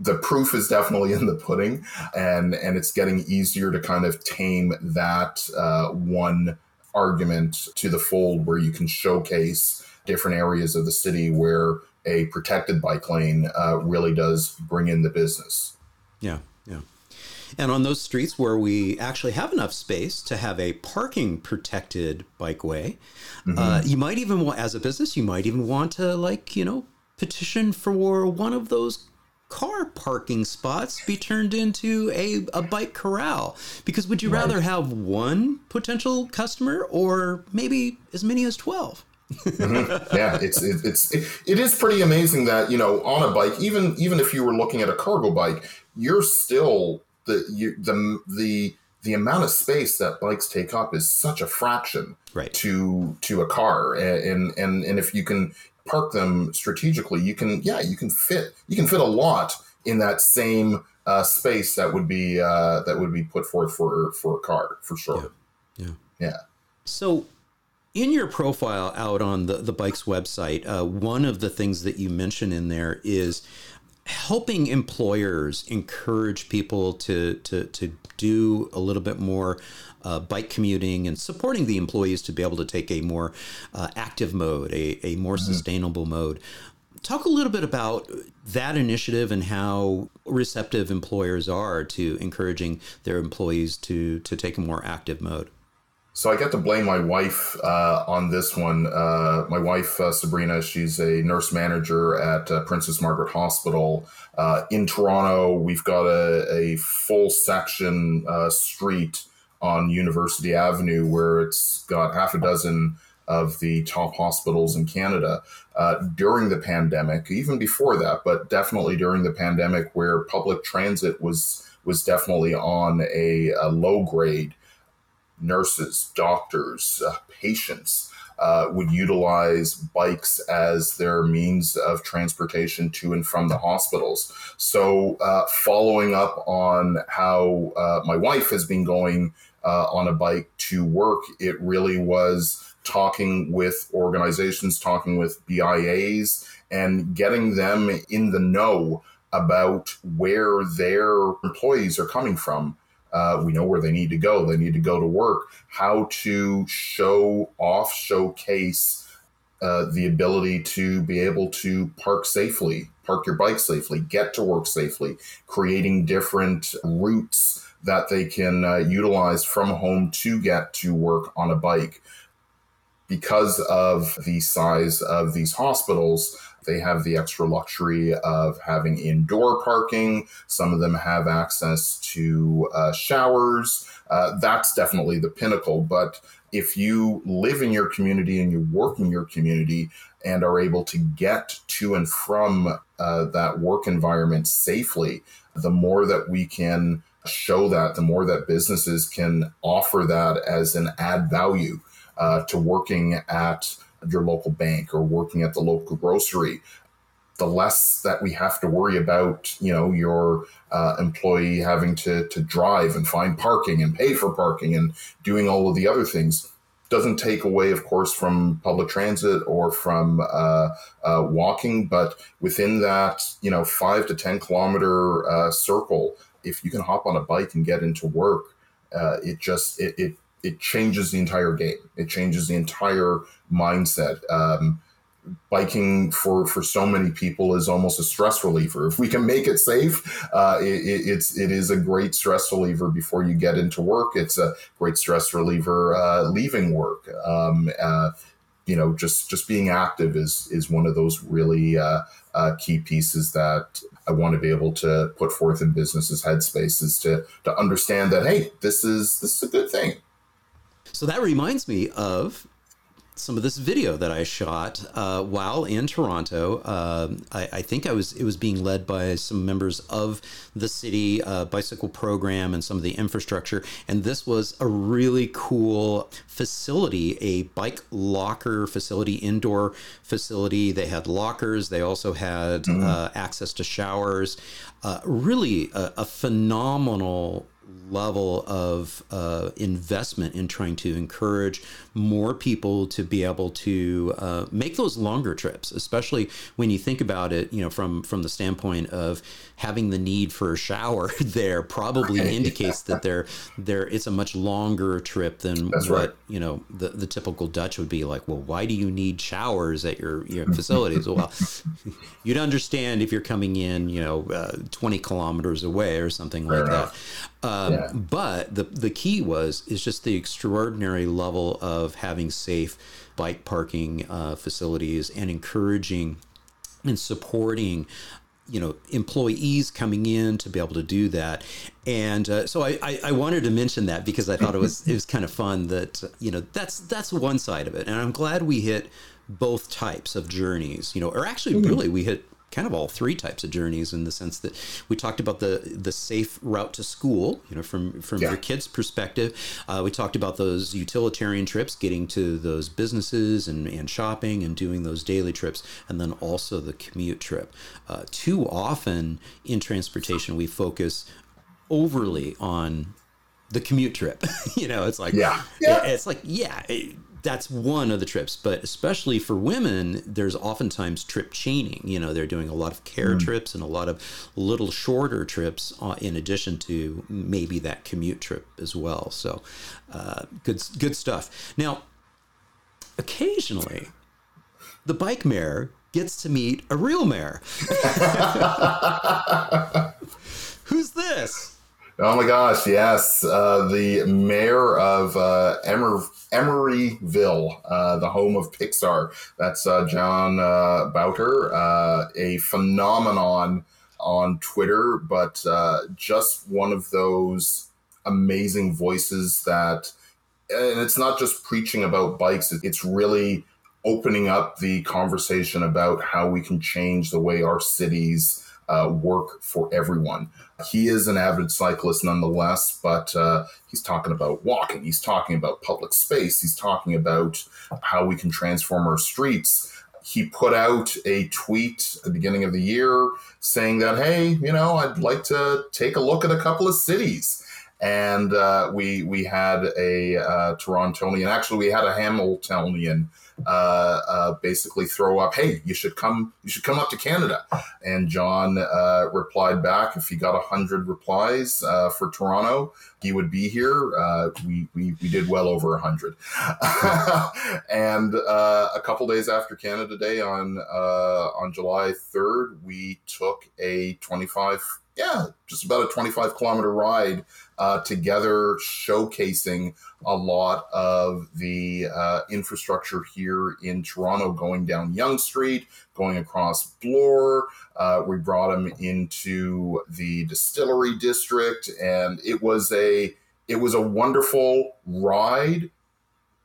the proof is definitely in the pudding, and and it's getting easier to kind of tame that uh, one argument to the fold where you can showcase different areas of the city where a protected bike lane uh, really does bring in the business. Yeah, yeah. And on those streets where we actually have enough space to have a parking protected bikeway, mm-hmm. uh, you might even want, as a business, you might even want to, like, you know, petition for one of those car parking spots be turned into a, a bike corral because would you right. rather have one potential customer or maybe as many as 12 mm-hmm. Yeah, it's it, it's it, it is pretty amazing that you know on a bike, even even if you were looking at a cargo bike, you're still the you, the the the amount of space that bikes take up is such a fraction right. to to a car, and and and if you can park them strategically, you can yeah you can fit you can fit a lot in that same uh, space that would be uh, that would be put forth for for a car for sure. Yeah. Yeah. yeah. So in your profile out on the, the BYCS website, uh, one of the things that you mention in there is helping employers encourage people to to to do a little bit more uh, bike commuting and supporting the employees to be able to take a more uh, active mode, a, a more mm-hmm. sustainable mode. Talk a little bit about that initiative and how receptive employers are to encouraging their employees to to take a more active mode. So I get to blame my wife uh, on this one. Uh, my wife uh, Sabrina, she's a nurse manager at uh, Princess Margaret Hospital uh, in Toronto. We've got a, a full section uh, street on University Avenue where it's got half a dozen of the top hospitals in Canada during the pandemic, even before that, but definitely during the pandemic, where public transit was was definitely on a, a low grade nurses, doctors, uh, patients uh, would utilize bikes as their means of transportation to and from the hospitals. So, uh, following up on how uh, my wife has been going uh, on a bike to work, it really was talking with organizations, talking with BIAs, and getting them in the know about where their employees are coming from uh, we know where they need to go. They need to go to work. How to show off, showcase uh, the ability to be able to park safely, park your bike safely, get to work safely, creating different routes that they can uh, utilize from home to get to work on a bike. Because of the size of these hospitals, they have the extra luxury of having indoor parking. Some of them have access to uh, showers. Uh, that's definitely the pinnacle. But if you live in your community and you work in your community and are able to get to and from uh, that work environment safely, the more that we can show that, the more that businesses can offer that as an add value uh, to working at your local bank or working at the local grocery, the less that we have to worry about, you know, your uh, employee having to to drive and find parking and pay for parking and doing all of the other things. Doesn't take away, of course, from public transit or from uh, uh, walking, but within that, you know, five to ten kilometer uh, circle, if you can hop on a bike and get into work, uh, it just it, it it changes the entire game. It changes the entire mindset. Um, biking for for so many people is almost a stress reliever. If we can make it safe, uh, it, it's it is a great stress reliever before you get into work. It's a great stress reliever uh, leaving work. Um, uh, you know, just just being active is is one of those really uh, uh, key pieces that I want to be able to put forth in businesses' headspaces to to understand that hey, this is this is a good thing. So that reminds me of some of this video that I shot uh, while in Toronto. Uh, I, I, think I was it was being led by some members of the city uh, bicycle program and some of the infrastructure. And this was a really cool facility, a bike locker facility, indoor facility. They had lockers. They also had mm-hmm. access to showers. Uh, really, a, a phenomenal level of uh, investment in trying to encourage more people to be able to uh, make those longer trips, especially when you think about it, you know, from from the standpoint of having the need for a shower [laughs] there probably right. indicates that they're there it's a much longer trip than That's what right. you know the, the typical Dutch would be like. Well, why do you need showers at your your facilities? well, [laughs] you'd understand if you're coming in, you know, uh, 20 kilometers away or something Fair like enough. that. Um, yeah. But the the key was is just the extraordinary level of having safe bike parking uh, facilities and encouraging and supporting you know employees coming in to be able to do that and uh, so I, I, I, wanted to mention that because i thought it was it was kind of fun that you know that's that's one side of it and i'm glad we hit both types of journeys you know or actually mm-hmm. really we hit kind of all three types of journeys in the sense that we talked about the the safe route to school you know from from yeah. your kids perspective uh, we talked about those utilitarian trips getting to those businesses and, and shopping and doing those daily trips and then also the commute trip uh, too often in transportation we focus overly on the commute trip [laughs] you know it's like yeah, yeah. it's like yeah it, that's one of the trips but especially for women there's oftentimes trip chaining. You know they're doing a lot of care mm. trips and a lot of little shorter trips uh, in addition to maybe that commute trip as well. So uh, good good stuff. Now occasionally the bike mayor gets to meet a real mayor [laughs] [laughs] who's this Oh my gosh, yes. Uh, the mayor of uh, Emer- Emeryville, uh, the home of Pixar. That's uh, John uh, Bauters, uh, a phenomenon on Twitter, but just one of those amazing voices that, and it's not just preaching about bikes, it's really opening up the conversation about how we can change the way our cities uh, work for everyone. He is an avid cyclist nonetheless, but uh, he's talking about walking, he's talking about public space, he's talking about how we can transform our streets. He put out a tweet at the beginning of the year saying that, hey, you know, I'd like to take a look at a couple of cities. And uh, we we had a uh, Torontonian, actually, we had a Hamiltonian uh, uh, basically throw up, "Hey, you should come. You should come up to Canada." And John uh, replied back, if he got a hundred replies uh, for Toronto, he would be here. Uh, we, we we did well over a hundred. [laughs] and uh, a couple days after Canada Day on on July third, we took a twenty five yeah, just about a 25 kilometer ride uh, together, showcasing a lot of the uh, infrastructure here in Toronto, going down Yonge Street, going across Bloor. Uh, we brought him into the distillery district, and it was a it was a wonderful ride.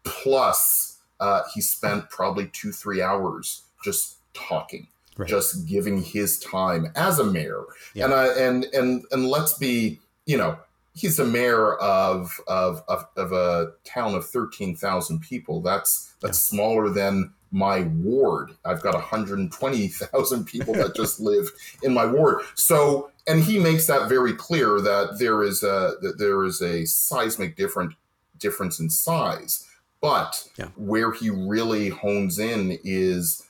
Plus, uh, he spent probably two three hours just talking right. just giving his time as a mayor. Yeah. And I and and and let's be, you know, he's the mayor of of of, of a town of thirteen thousand people. That's that's yeah. smaller than my ward. I've got 120,000 people that just [laughs] live in my ward. So, and he makes that very clear that there is a that there is a seismic different difference in size. But yeah. where he really hones in is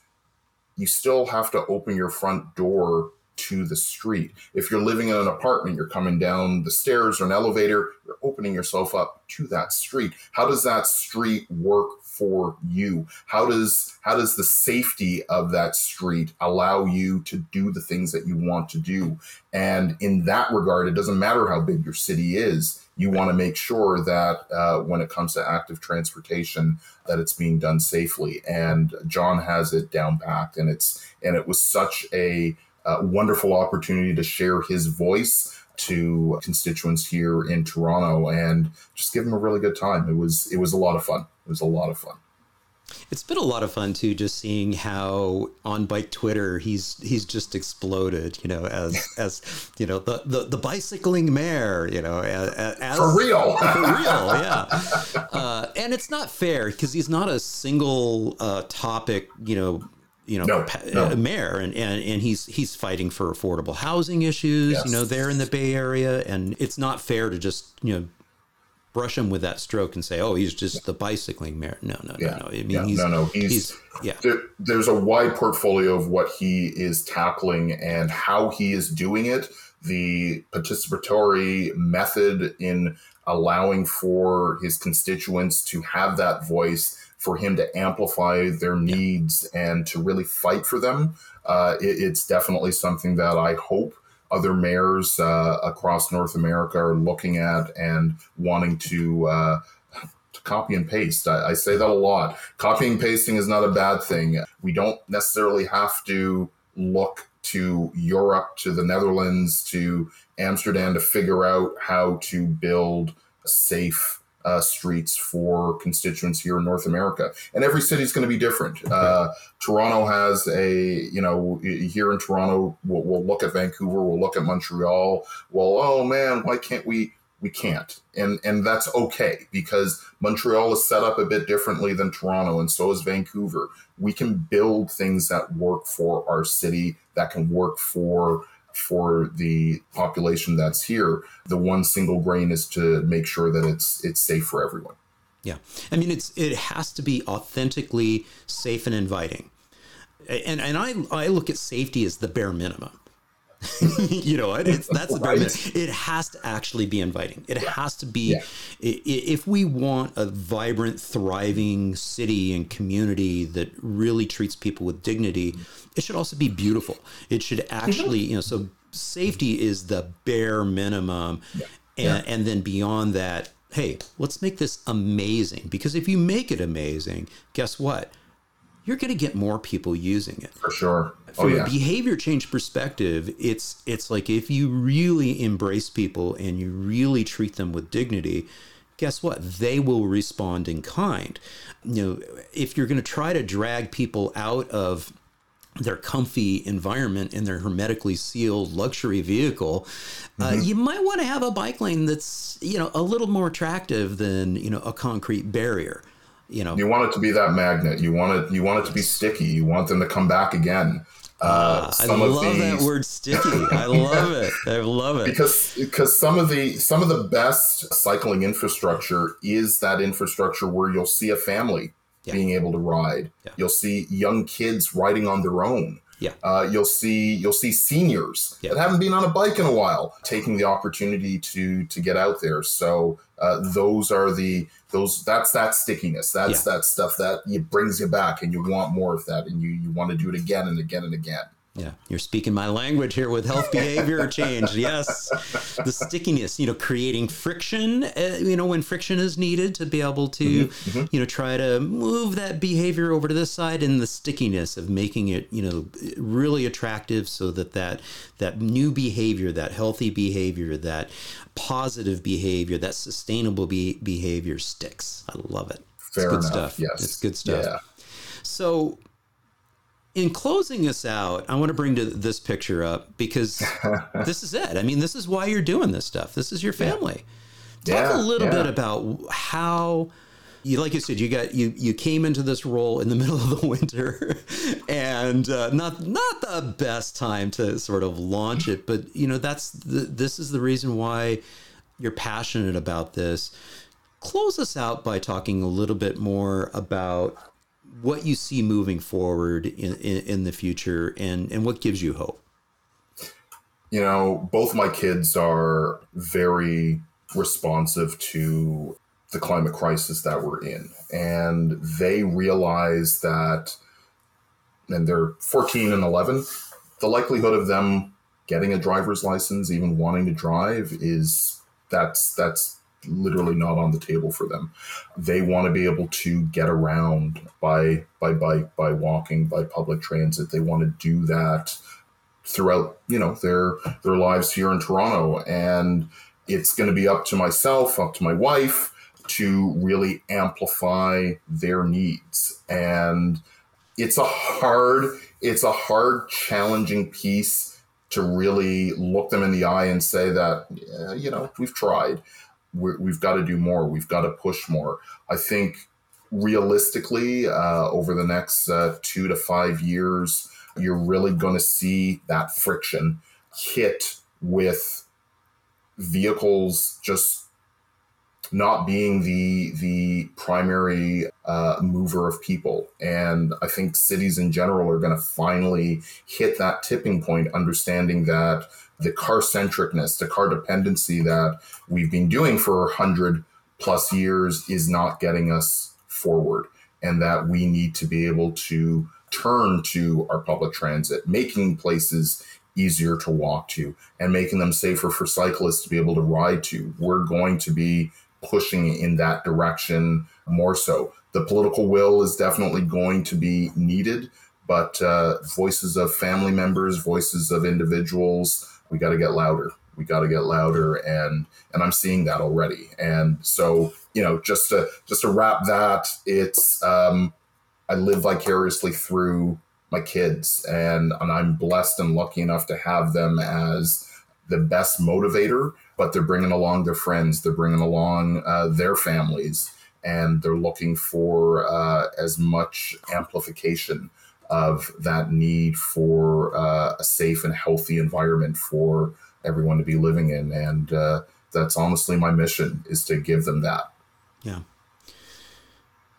you still have to open your front door to the street. If you're living in an apartment, you're coming down the stairs or an elevator, you're opening yourself up to that street. How does that street work for you? How does how does the safety of that street allow you to do the things that you want to do? And in that regard, it doesn't matter how big your city is you want to make sure that uh, when it comes to active transportation that it's being done safely and john has it down packed and it's and it was such a wonderful opportunity to share his voice to constituents here in toronto and just give him a really good time it was it was a lot of fun it was a lot of fun it's been a lot of fun too, just seeing how on bike Twitter he's he's just exploded. You know, as [laughs] as you know the the, the bicycling mayor. You know, as, as for real, [laughs] for real, [laughs] yeah. Uh, and it's not fair because he's not a single uh, topic. You know, you know, no, no. Uh, mayor, and, and and he's he's fighting for affordable housing issues. Yes. You know, there in the Bay Area, and it's not fair to just you know brush him with that stroke and say, "Oh, he's just the bicycling mayor." No, no, yeah. no, no. I mean, yeah. he's, no, no. He's, he's yeah. There, there's a wide portfolio of what he is tackling and how he is doing it. The participatory method in allowing for his constituents to have that voice, for him to amplify their needs and to really fight for them. Uh, it, it's definitely something that I hope other mayors uh, across North America are looking at and wanting to. Uh, to copy and paste. I, I say that a lot. Copying and pasting is not a bad thing. We don't necessarily have to look to Europe, to the Netherlands, to Amsterdam to figure out how to build a safe uh, streets for constituents here in North America. And every city is going to be different. Uh, Toronto has a, you know, here in Toronto, we'll, we'll, look at Vancouver, we'll look at Montreal. Well, oh man, why can't we? We can't, and and that's okay because Montreal is set up a bit differently than Toronto, and so is Vancouver. We can build things that work for our city, that can work for for the population that's here, the one single grain is to make sure that it's it's safe for everyone. Yeah, I mean it's it has to be authentically safe and inviting, and and I I look at safety as the bare minimum. [laughs] you know, what? it's that's the right. It has to actually be inviting. It yeah. has to be. Yeah. If we want a vibrant, thriving city and community that really treats people with dignity, it should also be beautiful. It should actually, mm-hmm. you know, so safety is the bare minimum. Yeah. and, and then beyond that, hey, let's make this amazing. Because if you make it amazing, guess what? You're going to get more people using it. For sure. Oh, From yeah. a behavior change perspective, it's it's like if you really embrace people and you really treat them with dignity, guess what? They will respond in kind. You know, if you're going to try to drag people out of their comfy environment in their hermetically sealed luxury vehicle, uh, you might want to have a bike lane that's you know a little more attractive than you know a concrete barrier. You know, You want it to be that magnet. You want it. You want it to be sticky. You want them to come back again. Uh, I some of love that word sticky. I love it. I love it. because because some of the some of the best cycling infrastructure is that infrastructure where you'll see a family Yeah. being able to ride. Yeah. You'll see young kids riding on their own. Yeah. Uh, you'll see you'll see seniors Yeah. that haven't been on a bike in a while taking the opportunity to to get out there. So uh, those are the those that's that stickiness. That's that stuff that it brings you back, and you want more of that, and you you want to do it again and again and again. Yeah, you're speaking my language here with health behavior change. Yes, the stickiness, you know, creating friction, uh, you know, when friction is needed to be able to, you know, try to move that behavior over to this side, and the stickiness of making it, you know, really attractive, so that that that new behavior, that healthy behavior, that positive behavior, that sustainable be- behavior sticks. I love it. Fair it's good enough. stuff. Yes, it's good stuff. Yeah. So, in closing us out, I want to bring to this picture up because [laughs] this is it. I mean, this is why you're doing this stuff. This is your family. Talk Yeah, a little yeah. bit about how you, like you said, you got you you came into this role in the [laughs] middle of the winter, [laughs] and uh, not not the best time to sort of launch it. But you know, that's the, this is the reason why you're passionate about this. Close us out by talking a little bit more about what you see moving forward in, in, in the future and, and what gives you hope. you know, both my kids are very responsive to the climate crisis that we're in. And they realize that, and they're 14 and 11, the likelihood of them getting a driver's license, even wanting to drive, is that's that's literally not on the table for them. They want to be able to get around by by bike, by walking, by public transit. They want to do that throughout you know their their lives here in Toronto and it's going to be up to myself up to my wife to really amplify their needs and it's a hard it's a hard challenging piece to really look them in the eye and say that yeah, you know we've tried We're, we've got to do more we've got to push more. I think realistically uh, over the next uh, two to five years you're really going to see that friction hit with vehicles just not being the the primary uh, mover of people. And i think cities in general are going to finally hit that tipping point understanding that the car centricness the car dependency that we've been doing for 100 plus years is not getting us forward and that we need to be able to turn to our public transit, making places easier to walk to and making them safer for cyclists to be able to ride to. We're going to be pushing in that direction more so. The political will is definitely going to be needed, but uh, voices of family members, voices of individuals, we got to get louder. We got to get louder, and and I'm seeing that already. And so, you know, just to just to wrap that, it's um, I live vicariously through my kids, and and I'm blessed and lucky enough to have them as the best motivator. But they're bringing along their friends, they're bringing along uh, their families, and they're looking for uh, as much amplification of that need for uh, a safe and healthy environment for everyone to be living in, and uh, that's honestly my mission is to give them that. Yeah.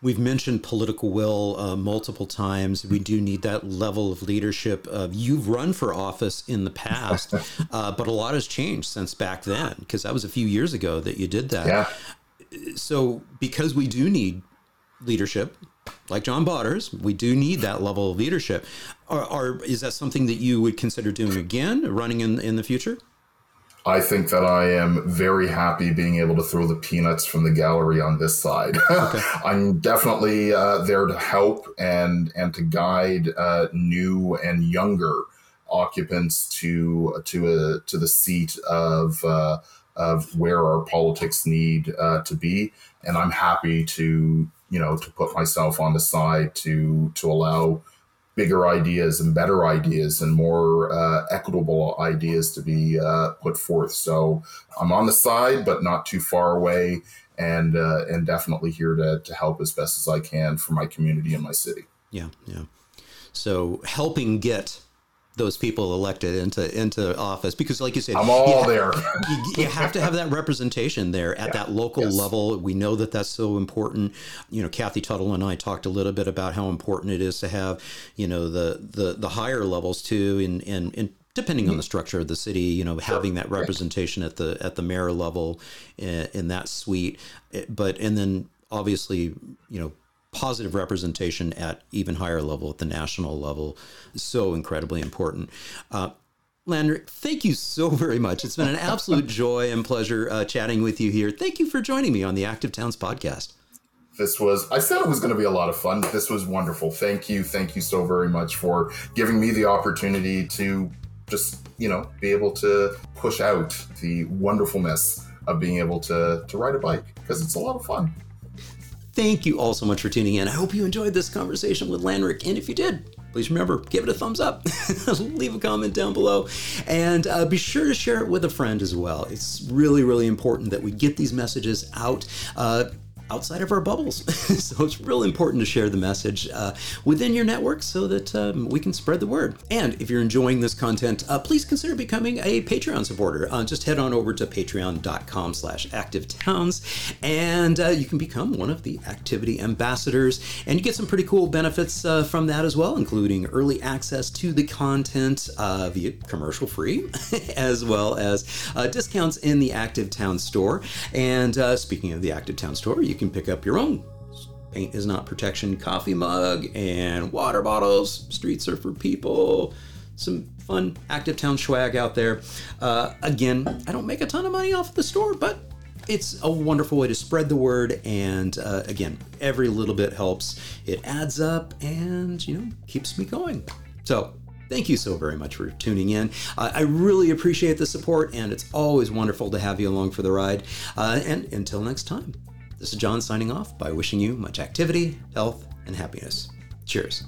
We've mentioned political will uh, multiple times. We do need that level of leadership. Uh, you've run for office in the past, [laughs] uh, but a lot has changed since back then because that was a few years ago that you did that. Yeah. So, because we do need leadership, like John Bauters, we do need that level of leadership. Are, are is that something that you would consider doing again, running in in the future? I think that I am very happy being able to throw the peanuts from the gallery on this side. [laughs] Okay. I'm definitely uh, there to help and and to guide uh, new and younger occupants to to a to the seat of uh, of where our politics need uh, to be, and I'm happy to you know to put myself on the side to to allow bigger ideas and better ideas and more uh, equitable ideas to be uh, put forth. So I'm on the side, but not too far away, and uh, and definitely here to to help as best as I can for my community and my city. Yeah, yeah. So helping get those people elected into into office because like you said i'm all you there [laughs] you, you, have to have that representation there at yeah. that local yes. level we know that that's so important you know kathy tuttle and i talked a little bit about how important it is to have you know the the the higher levels too and in, in depending on mm-hmm. the structure of the city you know having that representation at the at the mayor level in, in that suite but and then obviously you know positive representation at even higher level, at the national level, so incredibly important. Uh, Landrick, thank you so [laughs] very much. It's been an absolute [laughs] joy and pleasure uh, chatting with you here. Thank you for joining me on the Active Towns podcast. This was, I said it was going to be a lot of fun. This was wonderful. Thank you. Thank you so very much for giving me the opportunity to just, you know, be able to push out the wonderfulness of being able to, to ride a bike because it's a lot of fun. Thank you all so much for tuning in. I hope you enjoyed this conversation with Landrick, and if you did, please remember give it a thumbs up. [laughs] Leave a comment down below. And uh, be sure to share it with a friend as well. It's really really important that we get these messages out. Uh, outside of our bubbles. [laughs] so it's real important to share the message uh, within your network so that um, we can spread the word. And if you're enjoying this content, uh, please consider becoming a Patreon supporter. Uh, just head on over to patreon.com slash activetowns and uh, you can become one of the activity ambassadors. And you get some pretty cool benefits uh, from that as well, including early access to the content uh, via commercial free, [laughs] as well as discounts in the Active Town store. And speaking of the Active Town store, you can pick up your own paint is not protection coffee mug and water bottles. Streets are for people. Some fun active town swag out there. Uh, again, I don't make a ton of money off of the store, but it's a wonderful way to spread the word. And uh, again, every little bit helps. It adds up and, you know, keeps me going. So Thank you so very much for tuning in. Uh, I really appreciate the support, and it's always wonderful to have you along for the ride. Uh, and until next time. This is John signing off by wishing you much activity, health, and happiness. Cheers.